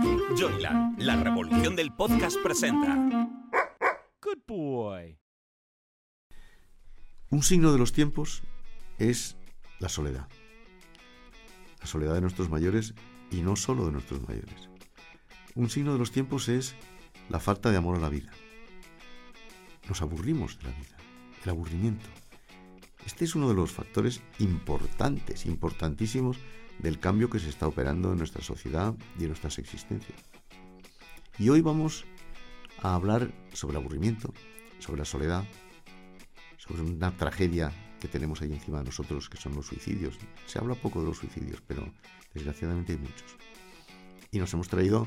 Joyland, la revolución del podcast presenta. Good boy. Un signo de los tiempos es la soledad. La soledad de nuestros mayores y no solo de nuestros mayores. Un signo de los tiempos es la falta de amor a la vida. Nos aburrimos de la vida, el aburrimiento. Este es uno de los factores importantes, importantísimos del cambio que se está operando en nuestra sociedad y en nuestras existencias. Y hoy vamos a hablar sobre el aburrimiento, sobre la soledad, sobre una tragedia que tenemos ahí encima de nosotros, que son los suicidios. Se habla poco de los suicidios, pero desgraciadamente hay muchos. Y nos hemos traído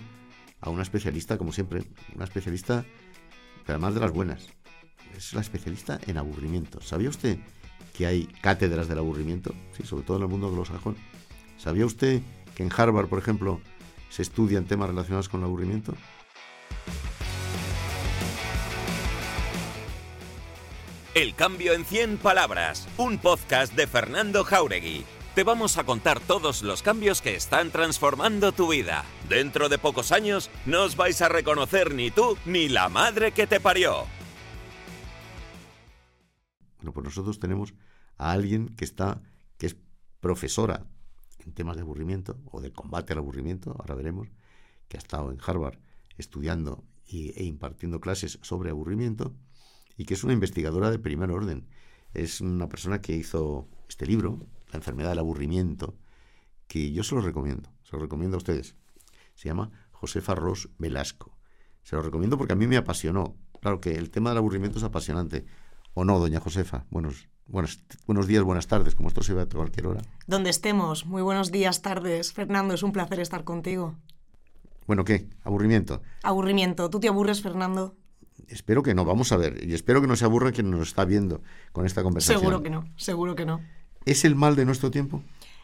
a una especialista, como siempre, una especialista, pero además de las buenas. Es la especialista en aburrimiento. ¿Sabía usted que hay cátedras del aburrimiento? Sí, sobre todo en el mundo anglosajón. ¿Sabía usted que en Harvard, por ejemplo, se estudian temas relacionados con el aburrimiento? El cambio en 100 palabras, un podcast de Fernando Jauregui. Te vamos a contar todos los cambios que están transformando tu vida. Dentro de pocos años no os vais a reconocer ni tú ni la madre que te parió. Bueno, pues nosotros tenemos a alguien que está, que es profesora en temas de aburrimiento o de combate al aburrimiento, ahora veremos, que ha estado en Harvard estudiando e impartiendo clases sobre aburrimiento y que es una investigadora de primer orden. Es una persona que hizo este libro, La enfermedad del aburrimiento, que yo se lo recomiendo, se lo recomiendo a ustedes. Se llama Josefa Ross Velasco. Se lo recomiendo porque a mí me apasionó. Claro que el tema del aburrimiento es apasionante. ¿O no, doña Josefa? Buenos, buenos, buenos días, buenas tardes, como esto se ve a cualquier hora. Donde estemos. Muy buenos días, tardes. Fernando, es un placer estar contigo. Bueno, ¿qué? ¿Aburrimiento? Aburrimiento. ¿Tú te aburres, Fernando? Espero que no, vamos a ver. Y espero que no se aburra quien nos está viendo con esta conversación. Seguro que no, seguro que no. ¿Es el mal de nuestro tiempo?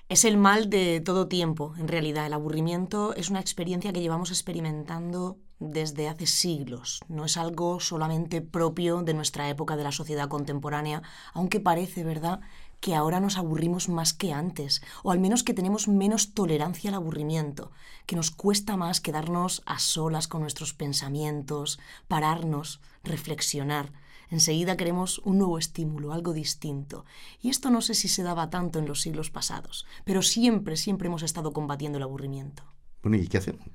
Es el mal de todo tiempo, en realidad. El aburrimiento es una experiencia que llevamos experimentando desde hace siglos. No es algo solamente propio de nuestra época de la sociedad contemporánea, aunque parece, ¿verdad?, que ahora nos aburrimos más que antes, o al menos que tenemos menos tolerancia al aburrimiento, que nos cuesta más quedarnos a solas con nuestros pensamientos, pararnos, reflexionar. Enseguida queremos un nuevo estímulo, algo distinto. Y esto no sé si se daba tanto en los siglos pasados, pero siempre, siempre hemos estado combatiendo el aburrimiento. Bueno, ¿y qué hacemos?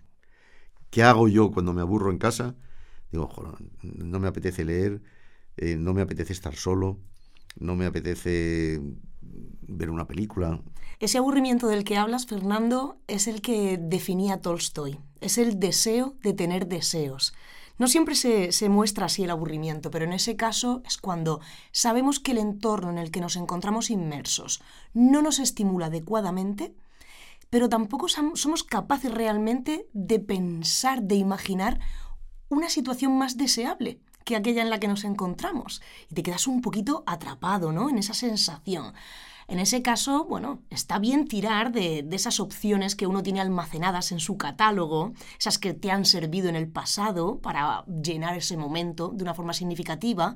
¿Qué hago yo cuando me aburro en casa? Digo, no me apetece leer, eh, no me apetece estar solo, no me apetece ver una película. Ese aburrimiento del que hablas, Fernando, es el que definía Tolstoy. Es el deseo de tener deseos. No siempre se, muestra así el aburrimiento, pero en ese caso es cuando sabemos que el entorno en el que nos encontramos inmersos no nos estimula adecuadamente, pero tampoco somos capaces realmente de pensar, de imaginar una situación más deseable que aquella en la que nos encontramos. Y te quedas un poquito atrapado, ¿no? En esa sensación. En ese caso, bueno, está bien tirar de, de, esas opciones que uno tiene almacenadas en su catálogo, esas que te han servido en el pasado para llenar ese momento de una forma significativa,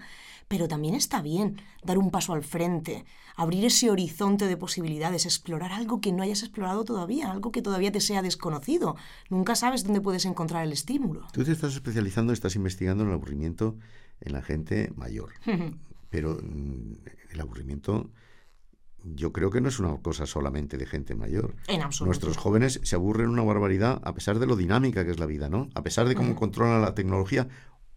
pero también está bien dar un paso al frente, abrir ese horizonte de posibilidades, explorar algo que no hayas explorado todavía, algo que todavía te sea desconocido. Nunca sabes dónde puedes encontrar el estímulo. Tú te estás especializando, estás investigando en el aburrimiento en la gente mayor, pero el aburrimiento yo creo que no es una cosa solamente de gente mayor. En absoluto. Nuestros jóvenes se aburren una barbaridad a pesar de lo dinámica que es la vida, ¿no? A pesar de cómo controlan la tecnología.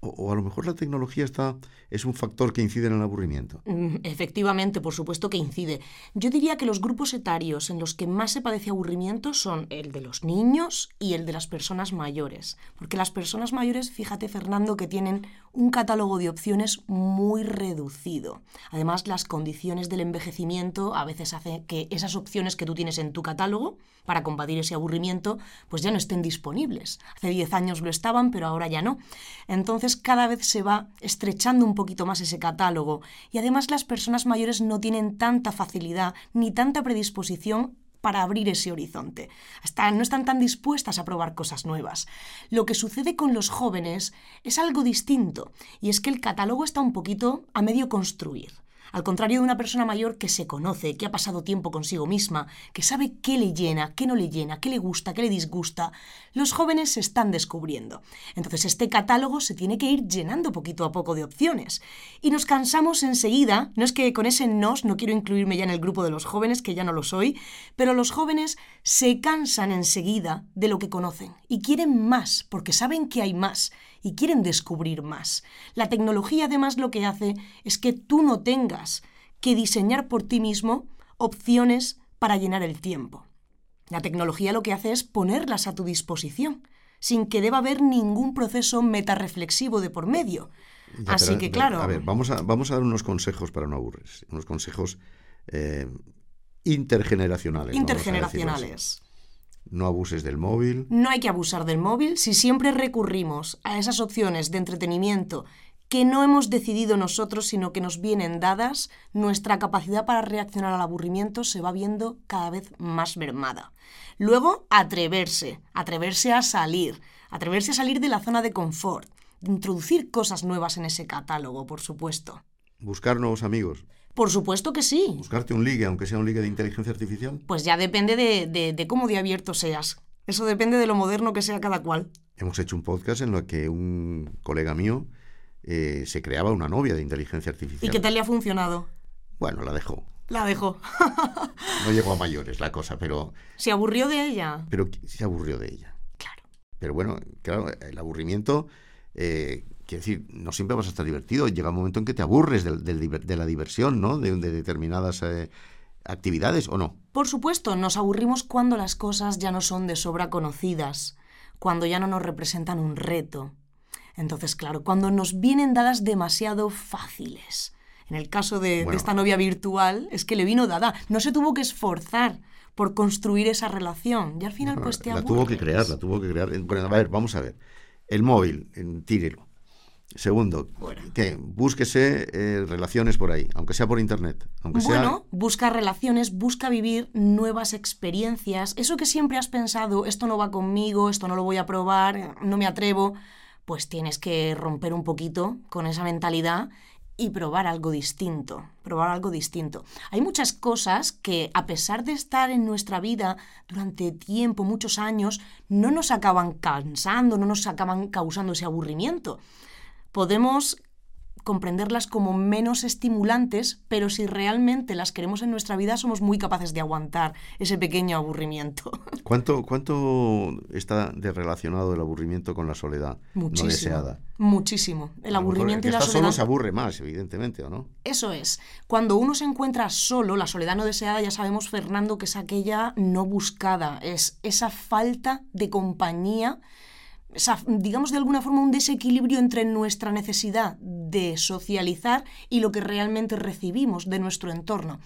O, a lo mejor la tecnología está, es un factor que incide en el aburrimiento. Efectivamente, por supuesto que incide. Yo diría que los grupos etarios en los que más se padece aburrimiento son el de los niños y el de las personas mayores. Porque las personas mayores, fíjate Fernando, que tienen un catálogo de opciones muy reducido. Además, las condiciones del envejecimiento a veces hacen que esas opciones que tú tienes en tu catálogo para combatir ese aburrimiento, pues ya no estén disponibles. Hace 10 años lo estaban, pero ahora ya no. Entonces, cada vez se va estrechando un poquito más ese catálogo y además las personas mayores no tienen tanta facilidad ni tanta predisposición para abrir ese horizonte. Hasta no están tan dispuestas a probar cosas nuevas. Lo que sucede con los jóvenes es algo distinto, y es que el catálogo está un poquito a medio construir. Al contrario de una persona mayor que se conoce, que ha pasado tiempo consigo misma, que sabe qué le llena, qué no le llena, qué le gusta, qué le disgusta, los jóvenes se están descubriendo. Entonces este catálogo se tiene que ir llenando poquito a poco de opciones. Y nos cansamos enseguida, no es que con ese nos no quiero incluirme ya en el grupo de los jóvenes, que ya no lo soy, pero los jóvenes se cansan enseguida de lo que conocen y quieren más, porque saben que hay más y quieren descubrir más. La tecnología además lo que hace es que tú no tengas que diseñar por ti mismo opciones para llenar el tiempo. La tecnología lo que hace es ponerlas a tu disposición, sin que deba haber ningún proceso metarreflexivo de por medio. Ya, Así pero, que, claro. A ver, vamos a, vamos a dar unos consejos para no aburrirse. Unos consejos eh, intergeneracionales. intergeneracionales. No abuses del móvil. No hay que abusar del móvil si siempre recurrimos a esas opciones de entretenimiento que no hemos decidido nosotros, sino que nos vienen dadas, nuestra capacidad para reaccionar al aburrimiento se va viendo cada vez más mermada. Luego, atreverse, atreverse a salir, atreverse a salir de la zona de confort, introducir cosas nuevas en ese catálogo, por supuesto. Buscar nuevos amigos. Por supuesto que sí. Buscarte un ligue, aunque sea un ligue de inteligencia artificial. Pues ya depende de, de, de cómo de abierto seas. Eso depende de lo moderno que sea cada cual. Hemos hecho un podcast en el que un colega mío eh, se creaba una novia de inteligencia ¿Y artificial. qué tal le ha funcionado? Bueno, la dejó. La dejó. No llegó a mayores la cosa, pero, ¿Se aburrió de ella? pero se aburrió de ella. Claro. Pero bueno, claro, el aburrimiento, eh, quiere decir, no siempre vas a estar divertido. Llega un momento en que te aburres de, la diversión, ¿no? De, de determinadas eh, actividades, ¿o no? Por supuesto, nos aburrimos cuando las cosas ya no son de sobra conocidas, cuando ya no nos representan un reto. Entonces, claro, cuando nos vienen dadas demasiado fáciles. En el caso de, esta novia virtual, es que le vino dada. No se tuvo que esforzar por construir esa relación. Y al final, pues te la tuvo que aburres. crear, la tuvo que crear. Bueno, a ver, vamos a ver. El móvil, en- tírelo. Segundo, que búsquese eh, relaciones por ahí, aunque sea por internet, aunque sea Bueno, busca relaciones, busca vivir nuevas experiencias. Eso que siempre has pensado, esto no va conmigo, esto no lo voy a probar, no me atrevo, pues tienes que romper un poquito con esa mentalidad y probar algo distinto, probar algo distinto. Hay muchas cosas que a pesar de estar en nuestra vida durante tiempo, muchos años, no nos acaban cansando, no nos acaban causando ese aburrimiento. Podemos comprenderlas como menos estimulantes, pero si realmente las queremos en nuestra vida, somos muy capaces de aguantar ese pequeño aburrimiento. ¿Cuánto, ¿Cuánto está de relacionado el aburrimiento con la soledad Muchísimo. no deseada? Muchísimo. El aburrimiento el y la soledad. solo se aburre más, evidentemente, ¿o no? Eso es. Cuando uno se encuentra solo, la soledad no deseada, ya sabemos, Fernando, que es aquella no buscada, es esa falta de compañía, digamos de alguna forma un desequilibrio entre nuestra necesidad de socializar y lo que realmente recibimos de nuestro entorno.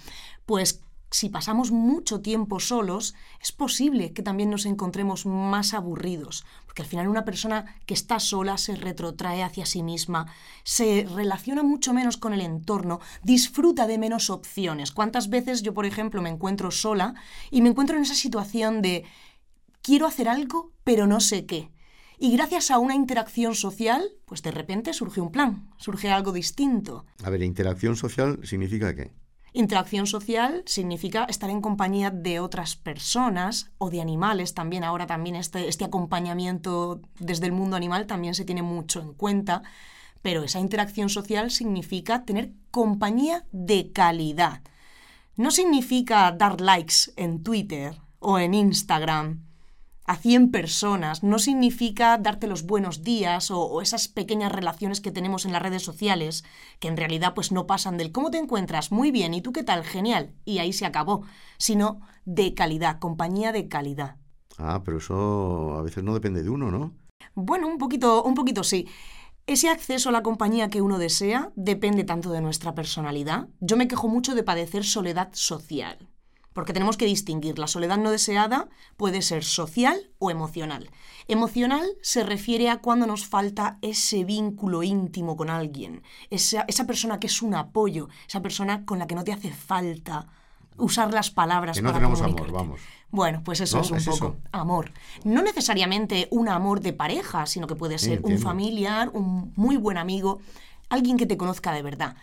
Pues si pasamos mucho tiempo solos, es posible que también nos encontremos más aburridos, porque al final una persona que está sola se retrotrae hacia sí misma, se relaciona mucho menos con el entorno, disfruta de menos opciones. ¿Cuántas veces yo, por ejemplo, me encuentro sola y me encuentro en esa situación de quiero hacer algo, pero no sé qué? Y gracias a una interacción social, pues de repente surge un plan, surge algo distinto. A ver, interacción social significa qué? Interacción social significa estar en compañía de otras personas o de animales también. Ahora también este, este acompañamiento desde el mundo animal también se tiene mucho en cuenta. Pero esa interacción social significa tener compañía de calidad. No significa dar likes en Twitter o en Instagram a 100 personas, no significa darte los buenos días o, o, esas pequeñas relaciones que tenemos en las redes sociales, que en realidad pues no pasan del ¿cómo te encuentras? Muy bien, ¿y tú qué tal? Genial, y ahí se acabó, sino de calidad, compañía de calidad. Ah, pero eso a veces no depende de uno, ¿no? Bueno, un poquito, un poquito sí. Ese acceso a la compañía que uno desea depende tanto de nuestra personalidad. Yo me quejo mucho de padecer soledad social porque tenemos que distinguir. La soledad no deseada puede ser social o emocional. Emocional se refiere a cuando nos falta ese vínculo íntimo con alguien, esa, esa, persona que es un apoyo, esa persona con la que no te hace falta usar las palabras que no para tenemos amor, vamos. Bueno, pues eso ¿No? es un ¿Es poco eso? amor. No necesariamente un amor de pareja, sino que puede Sí, ser un familiar, un muy buen amigo, alguien que te conozca de verdad.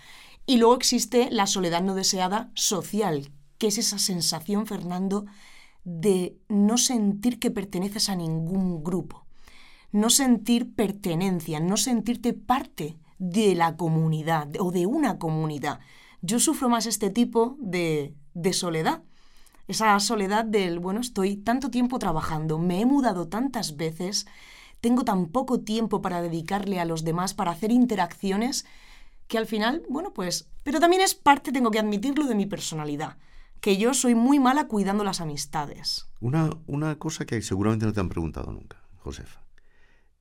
Y luego existe la soledad no deseada social, que es esa sensación, Fernando, de no sentir que perteneces a ningún grupo, no sentir pertenencia, no sentirte parte de la comunidad o de una comunidad. Yo sufro más este tipo de, de soledad. Esa soledad del, bueno, estoy tanto tiempo trabajando, me he mudado tantas veces, tengo tan poco tiempo para dedicarle a los demás, para hacer interacciones, que al final, bueno, pues, pero también es parte, tengo que admitirlo, de mi personalidad, que yo soy muy mala cuidando las amistades. Una, una cosa que seguramente no te han preguntado nunca, Josefa.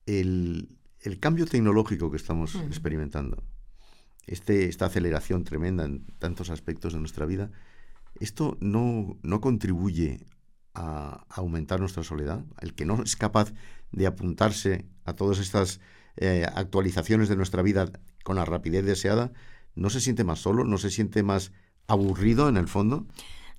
El, el cambio tecnológico que estamos experimentando, este, esta aceleración tremenda en tantos aspectos de nuestra vida, ¿esto no, no contribuye a, aumentar nuestra soledad? El que no es capaz de apuntarse a todas estas eh, actualizaciones de nuestra vida con la rapidez deseada, ¿no se siente más solo? ¿No se siente más aburrido en el fondo?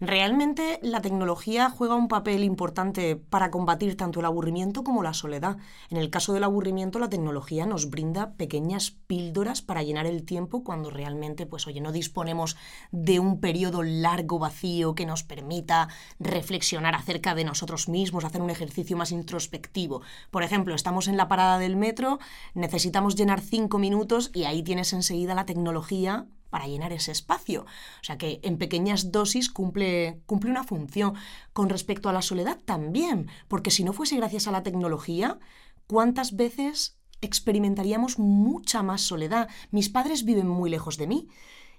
Realmente la tecnología juega un papel importante para combatir tanto el aburrimiento como la soledad. En el caso del aburrimiento, la tecnología nos brinda pequeñas píldoras para llenar el tiempo cuando realmente, pues oye, no disponemos de un periodo largo vacío que nos permita reflexionar acerca de nosotros mismos, hacer un ejercicio más introspectivo. Por ejemplo, estamos en la parada del metro, necesitamos llenar cinco minutos y ahí tienes enseguida la tecnología para llenar ese espacio. O sea que en pequeñas dosis cumple, cumple una función. Con respecto a la soledad también, porque si no fuese gracias a la tecnología, ¿cuántas veces experimentaríamos mucha más soledad? Mis padres viven muy lejos de mí.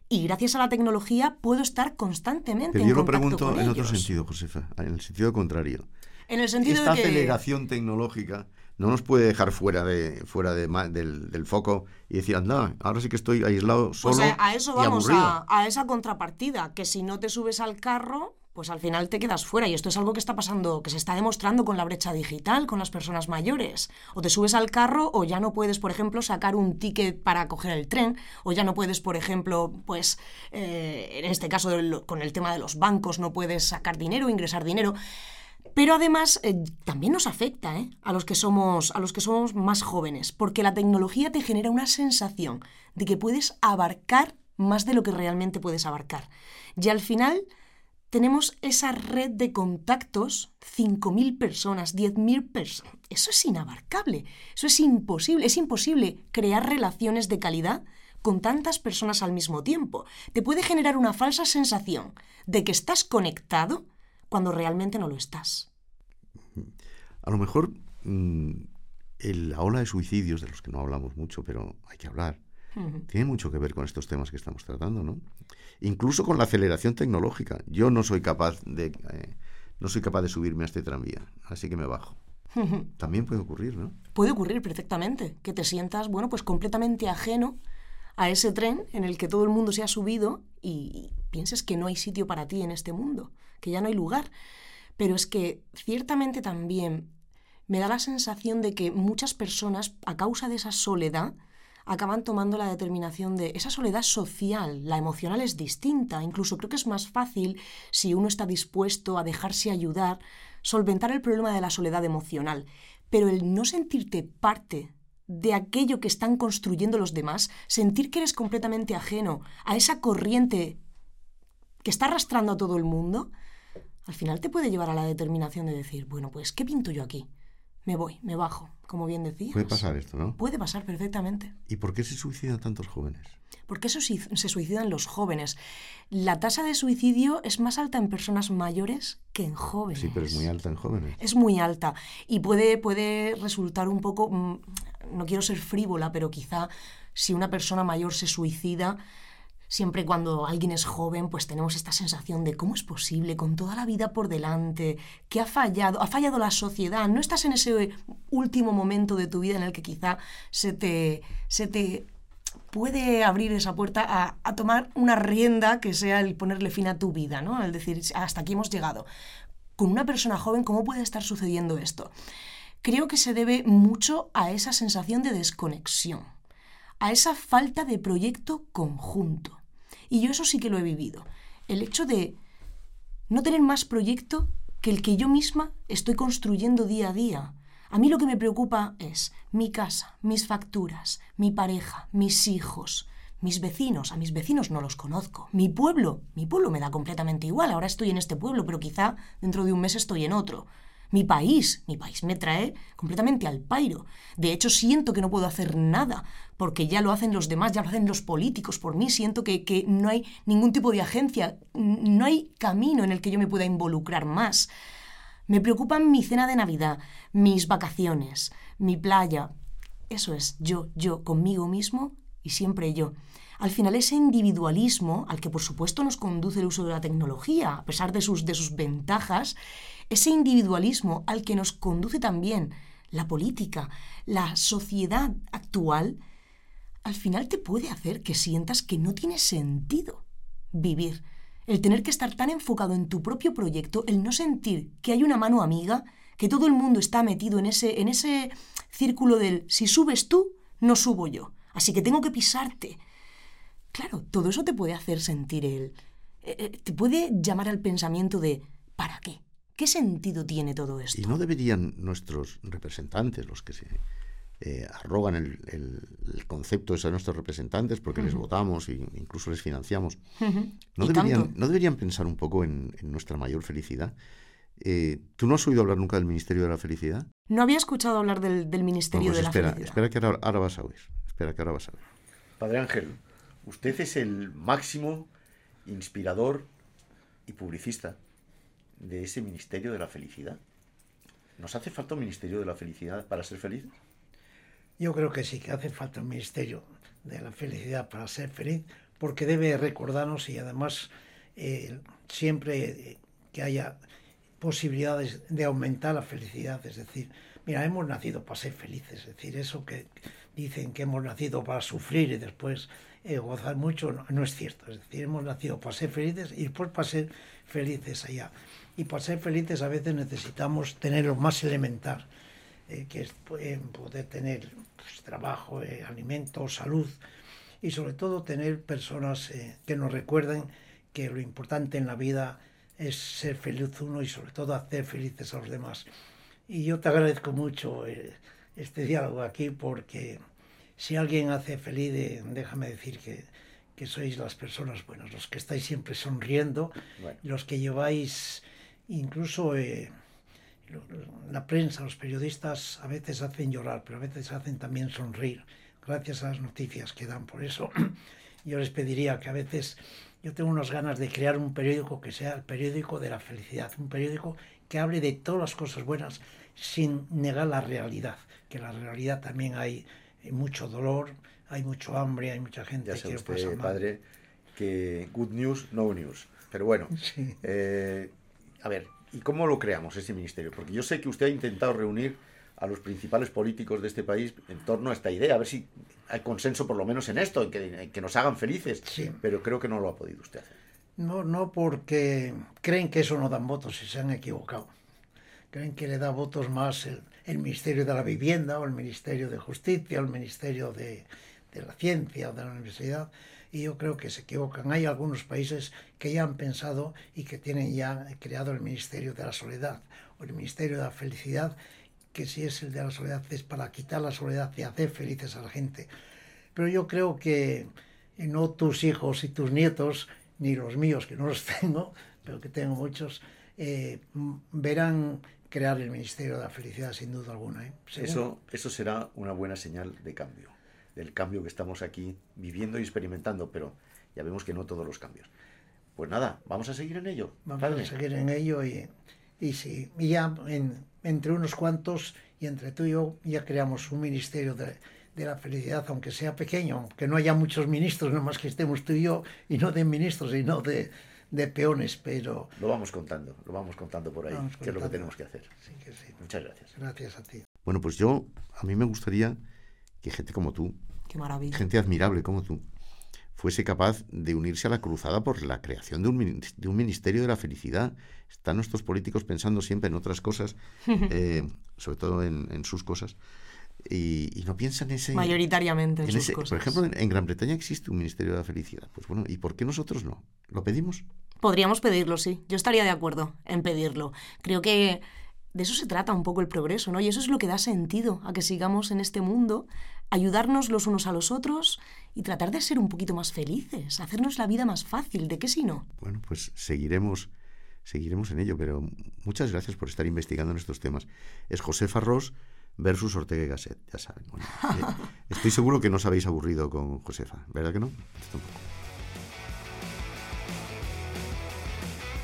Y gracias a la tecnología puedo estar constantemente Pero en yo lo contacto pregunto con en otro sentido, Josefa, en el sentido contrario. En el sentido Esta de que... aceleración tecnológica no nos puede dejar fuera de fuera de del, del foco y decir, anda, ahora sí que estoy aislado, solo Pues a, a eso vamos, a, a esa contrapartida, que si no te subes al carro, pues al final te quedas fuera. Y esto es algo que está pasando, que se está demostrando con la brecha digital, con las personas mayores. O te subes al carro o ya no puedes, por ejemplo, sacar un ticket para coger el tren, o ya no puedes, por ejemplo, pues eh, en este caso con el tema de los bancos, no puedes sacar dinero, ingresar dinero. Pero además eh, también nos afecta ¿eh? a, los que somos, a los que somos más jóvenes, porque la tecnología te genera una sensación de que puedes abarcar más de lo que realmente puedes abarcar. Y al final tenemos esa red de contactos, 5.000 personas, 10.000 personas. Eso es inabarcable, eso es imposible, es imposible crear relaciones de calidad con tantas personas al mismo tiempo. Te puede generar una falsa sensación de que estás conectado cuando realmente no lo estás. A lo mejor mm, el- la ola de suicidios, de los que no hablamos mucho, pero hay que hablar, tiene mucho que ver con estos temas que estamos tratando, ¿no? Incluso con la aceleración tecnológica. Yo no soy capaz de eh, no soy capaz de subirme a este tranvía, así que me bajo. También puede ocurrir, ¿no? Puede ocurrir perfectamente que te sientas, bueno, pues completamente ajeno a ese tren en el que todo el mundo se ha subido y pienses que no hay sitio para ti en este mundo, que ya no hay lugar. Pero es que ciertamente también me da la sensación de que muchas personas, a causa de esa soledad, acaban tomando la determinación de esa soledad social, la emocional es distinta, incluso creo que es más fácil si uno está dispuesto a dejarse ayudar, solventar el problema de la soledad emocional, pero el no sentirte parte de aquello que están construyendo los demás, sentir que eres completamente ajeno a esa corriente que está arrastrando a todo el mundo, al final te puede llevar a la determinación de decir, bueno, pues, ¿qué pinto yo aquí? Me voy, me bajo, como bien decías. Puede pasar esto, ¿no? Puede pasar perfectamente. ¿Y por qué se suicidan tantos jóvenes? ¿Por qué se sui- se suicidan los jóvenes? La tasa de suicidio es más alta en personas mayores que en jóvenes. Sí, pero es muy alta en jóvenes. Es muy alta y puede, puede resultar un poco, mm, no quiero ser frívola, pero quizá si una persona mayor se suicida, siempre cuando alguien es joven, pues tenemos esta sensación de cómo es posible, con toda la vida por delante, que ha fallado, ha fallado la sociedad, no estás en ese último momento de tu vida en el que quizá se te, se te puede abrir esa puerta a, a tomar una rienda que sea el ponerle fin a tu vida, ¿no? El decir, hasta aquí hemos llegado. Con una persona joven, ¿cómo puede estar sucediendo esto? Creo que se debe mucho a esa sensación de desconexión, a esa falta de proyecto conjunto. Y yo eso sí que lo he vivido. El hecho de no tener más proyecto que el que yo misma estoy construyendo día a día. A mí lo que me preocupa es mi casa, mis facturas, mi pareja, mis hijos, Mis vecinos, a mis vecinos no los conozco. Mi pueblo, mi pueblo me da completamente igual. Ahora estoy en este pueblo, pero quizá dentro de un mes estoy en otro. Mi país, mi país me trae completamente al pairo. De hecho, siento que no puedo hacer nada, porque ya lo hacen los demás, ya lo hacen los políticos por mí. Siento que, que no hay ningún tipo de agencia, no hay camino en el que yo me pueda involucrar más. Me preocupan mi cena de Navidad, mis vacaciones, mi playa. Eso es, yo, yo, conmigo mismo y siempre yo. Al final ese individualismo, al que por supuesto nos conduce el uso de la tecnología, a pesar de sus, de sus ventajas, ese individualismo al que nos conduce también la política, la sociedad actual, al final te puede hacer que sientas que no tiene sentido vivir. El tener que estar tan enfocado en tu propio proyecto, el no sentir que hay una mano amiga, que todo el mundo está metido en ese, en ese círculo del si subes tú, no subo yo. Así que tengo que pisarte. Claro, todo eso te puede hacer sentir el... Eh, eh, te puede llamar al pensamiento de ¿para qué? ¿Qué sentido tiene todo esto? ¿Y no deberían nuestros representantes, los que se eh, arrogan el, concepto de ser nuestros representantes porque les votamos e incluso les financiamos, ¿no, deberían, ¿no, deberían, pensar un poco en, nuestra mayor felicidad? Eh, ¿Tú no has oído hablar nunca del Ministerio de la Felicidad? No había escuchado hablar del, Ministerio pues de la Felicidad. Espera que ahora, vas a oír. Espera que ahora vas a oír. Padre Ángel, usted es el máximo inspirador y publicista de ese Ministerio de la Felicidad. ¿Nos hace falta un Ministerio de la Felicidad para ser felices? Yo creo que sí, que hace falta un Ministerio de la Felicidad para ser feliz, porque debe recordarnos y además eh, siempre que haya posibilidades de aumentar la felicidad, es decir, mira, hemos nacido para ser felices, es decir, eso que dicen que hemos nacido para sufrir y después eh, gozar mucho, no, es cierto, es decir, hemos nacido para ser felices y después para ser felices allá. Y para ser felices a veces necesitamos tener lo más elemental, eh, que es poder tener pues, trabajo, eh, alimento, salud y sobre todo tener personas eh, que nos recuerden que lo importante en la vida es ser feliz uno y sobre todo hacer felices a los demás. Y yo te agradezco mucho este diálogo aquí porque si alguien hace feliz, déjame decir que, que, sois las personas buenas, los que estáis siempre sonriendo, los que lleváis incluso la prensa, los periodistas a veces hacen llorar, pero a veces hacen también sonreír, gracias a las noticias que dan. Por eso yo les pediría que a veces yo tengo unas ganas de crear un periódico que sea el periódico de la felicidad, un periódico que hable de todas las cosas buenas sin negar la realidad, que en la realidad también hay mucho dolor, hay mucho hambre, hay mucha gente ya que usted, padre, que good news, no news. Pero bueno, eh, a ver, ¿Y cómo lo creamos ese ministerio? Porque yo sé que usted ha intentado reunir a los principales políticos de este país en torno a esta idea, a ver si hay consenso por lo menos en esto, en que, nos hagan felices, sí. pero creo que no lo ha podido usted hacer. No, no porque creen que eso no dan votos y se han equivocado. Creen que le da votos más el, Ministerio de la Vivienda o el Ministerio de Justicia o el Ministerio de, de la Ciencia o de la Universidad y yo creo que se equivocan. Hay algunos países que ya han pensado y que tienen ya creado el Ministerio de la Soledad o el Ministerio de la Felicidad, que si es el de la soledad es para quitar la soledad y hacer felices a la gente. Pero yo creo que no tus hijos y tus nietos, ni los míos, que no los tengo, pero que tengo muchos, eh, verán crear el Ministerio de la Felicidad sin duda alguna. ¿eh? Eso, eso será una buena señal de cambio del cambio que estamos aquí viviendo y experimentando, pero ya vemos que no todos los cambios. Pues nada, vamos a seguir en ello. Vamos a seguir en ello y, y sí, y ya entre unos cuantos y entre tú y yo ya creamos un ministerio de, de la felicidad, aunque sea pequeño, aunque no haya muchos ministros, no más que estemos tú y yo, y no de ministros, sino de, de peones, pero... Lo vamos contando, lo vamos contando por ahí, que es lo que tenemos que hacer. Sí, que sí. Muchas gracias. Gracias a ti. Bueno, pues yo, a mí me gustaría que gente como tú, gente admirable como tú, fuese capaz de unirse a la cruzada por la creación de un, de un ministerio de la felicidad. Están nuestros políticos pensando siempre en otras cosas, eh, sobre todo en, sus cosas, y, no piensan en ese... Mayoritariamente en, sus cosas. Por ejemplo, en, Gran Bretaña existe un ministerio de la felicidad. Pues bueno, ¿y por qué nosotros no? ¿Lo pedimos? Podríamos pedirlo, sí. Yo estaría de acuerdo en pedirlo. Creo que de eso se trata un poco el progreso, ¿no? Y eso es lo que da sentido a que sigamos en este mundo, ayudarnos los unos a los otros y tratar de ser un poquito más felices, hacernos la vida más fácil, ¿de qué si no? Bueno, pues seguiremos seguiremos en ello, pero muchas gracias por estar investigando en estos temas. Es José Farrós versus Ortega y Gasset, ya saben. Eh, estoy seguro que no os habéis aburrido con Josefa, ¿verdad que no?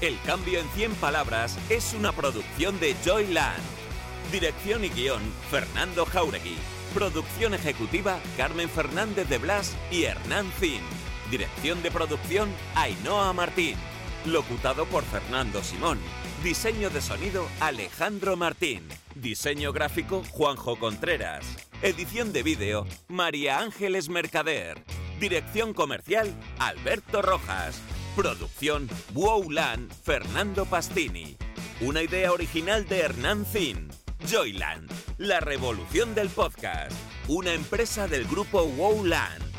El cambio en 100 palabras es una producción de Joyland. Dirección y guion, Fernando Jauregui. Producción ejecutiva, Carmen Fernández de Blas y Hernán Zin. Dirección de producción, Ainhoa Martín. Locutado por Fernando Simón. Diseño de sonido, Alejandro Martín. Diseño gráfico, Juanjo Contreras. Edición de vídeo, María Ángeles Mercader. Dirección comercial, Alberto Rojas. Producción Wowland Fernando Pastini. Una idea original de Hernán Zin. Joyland, la revolución del podcast. Una empresa del grupo Wowland.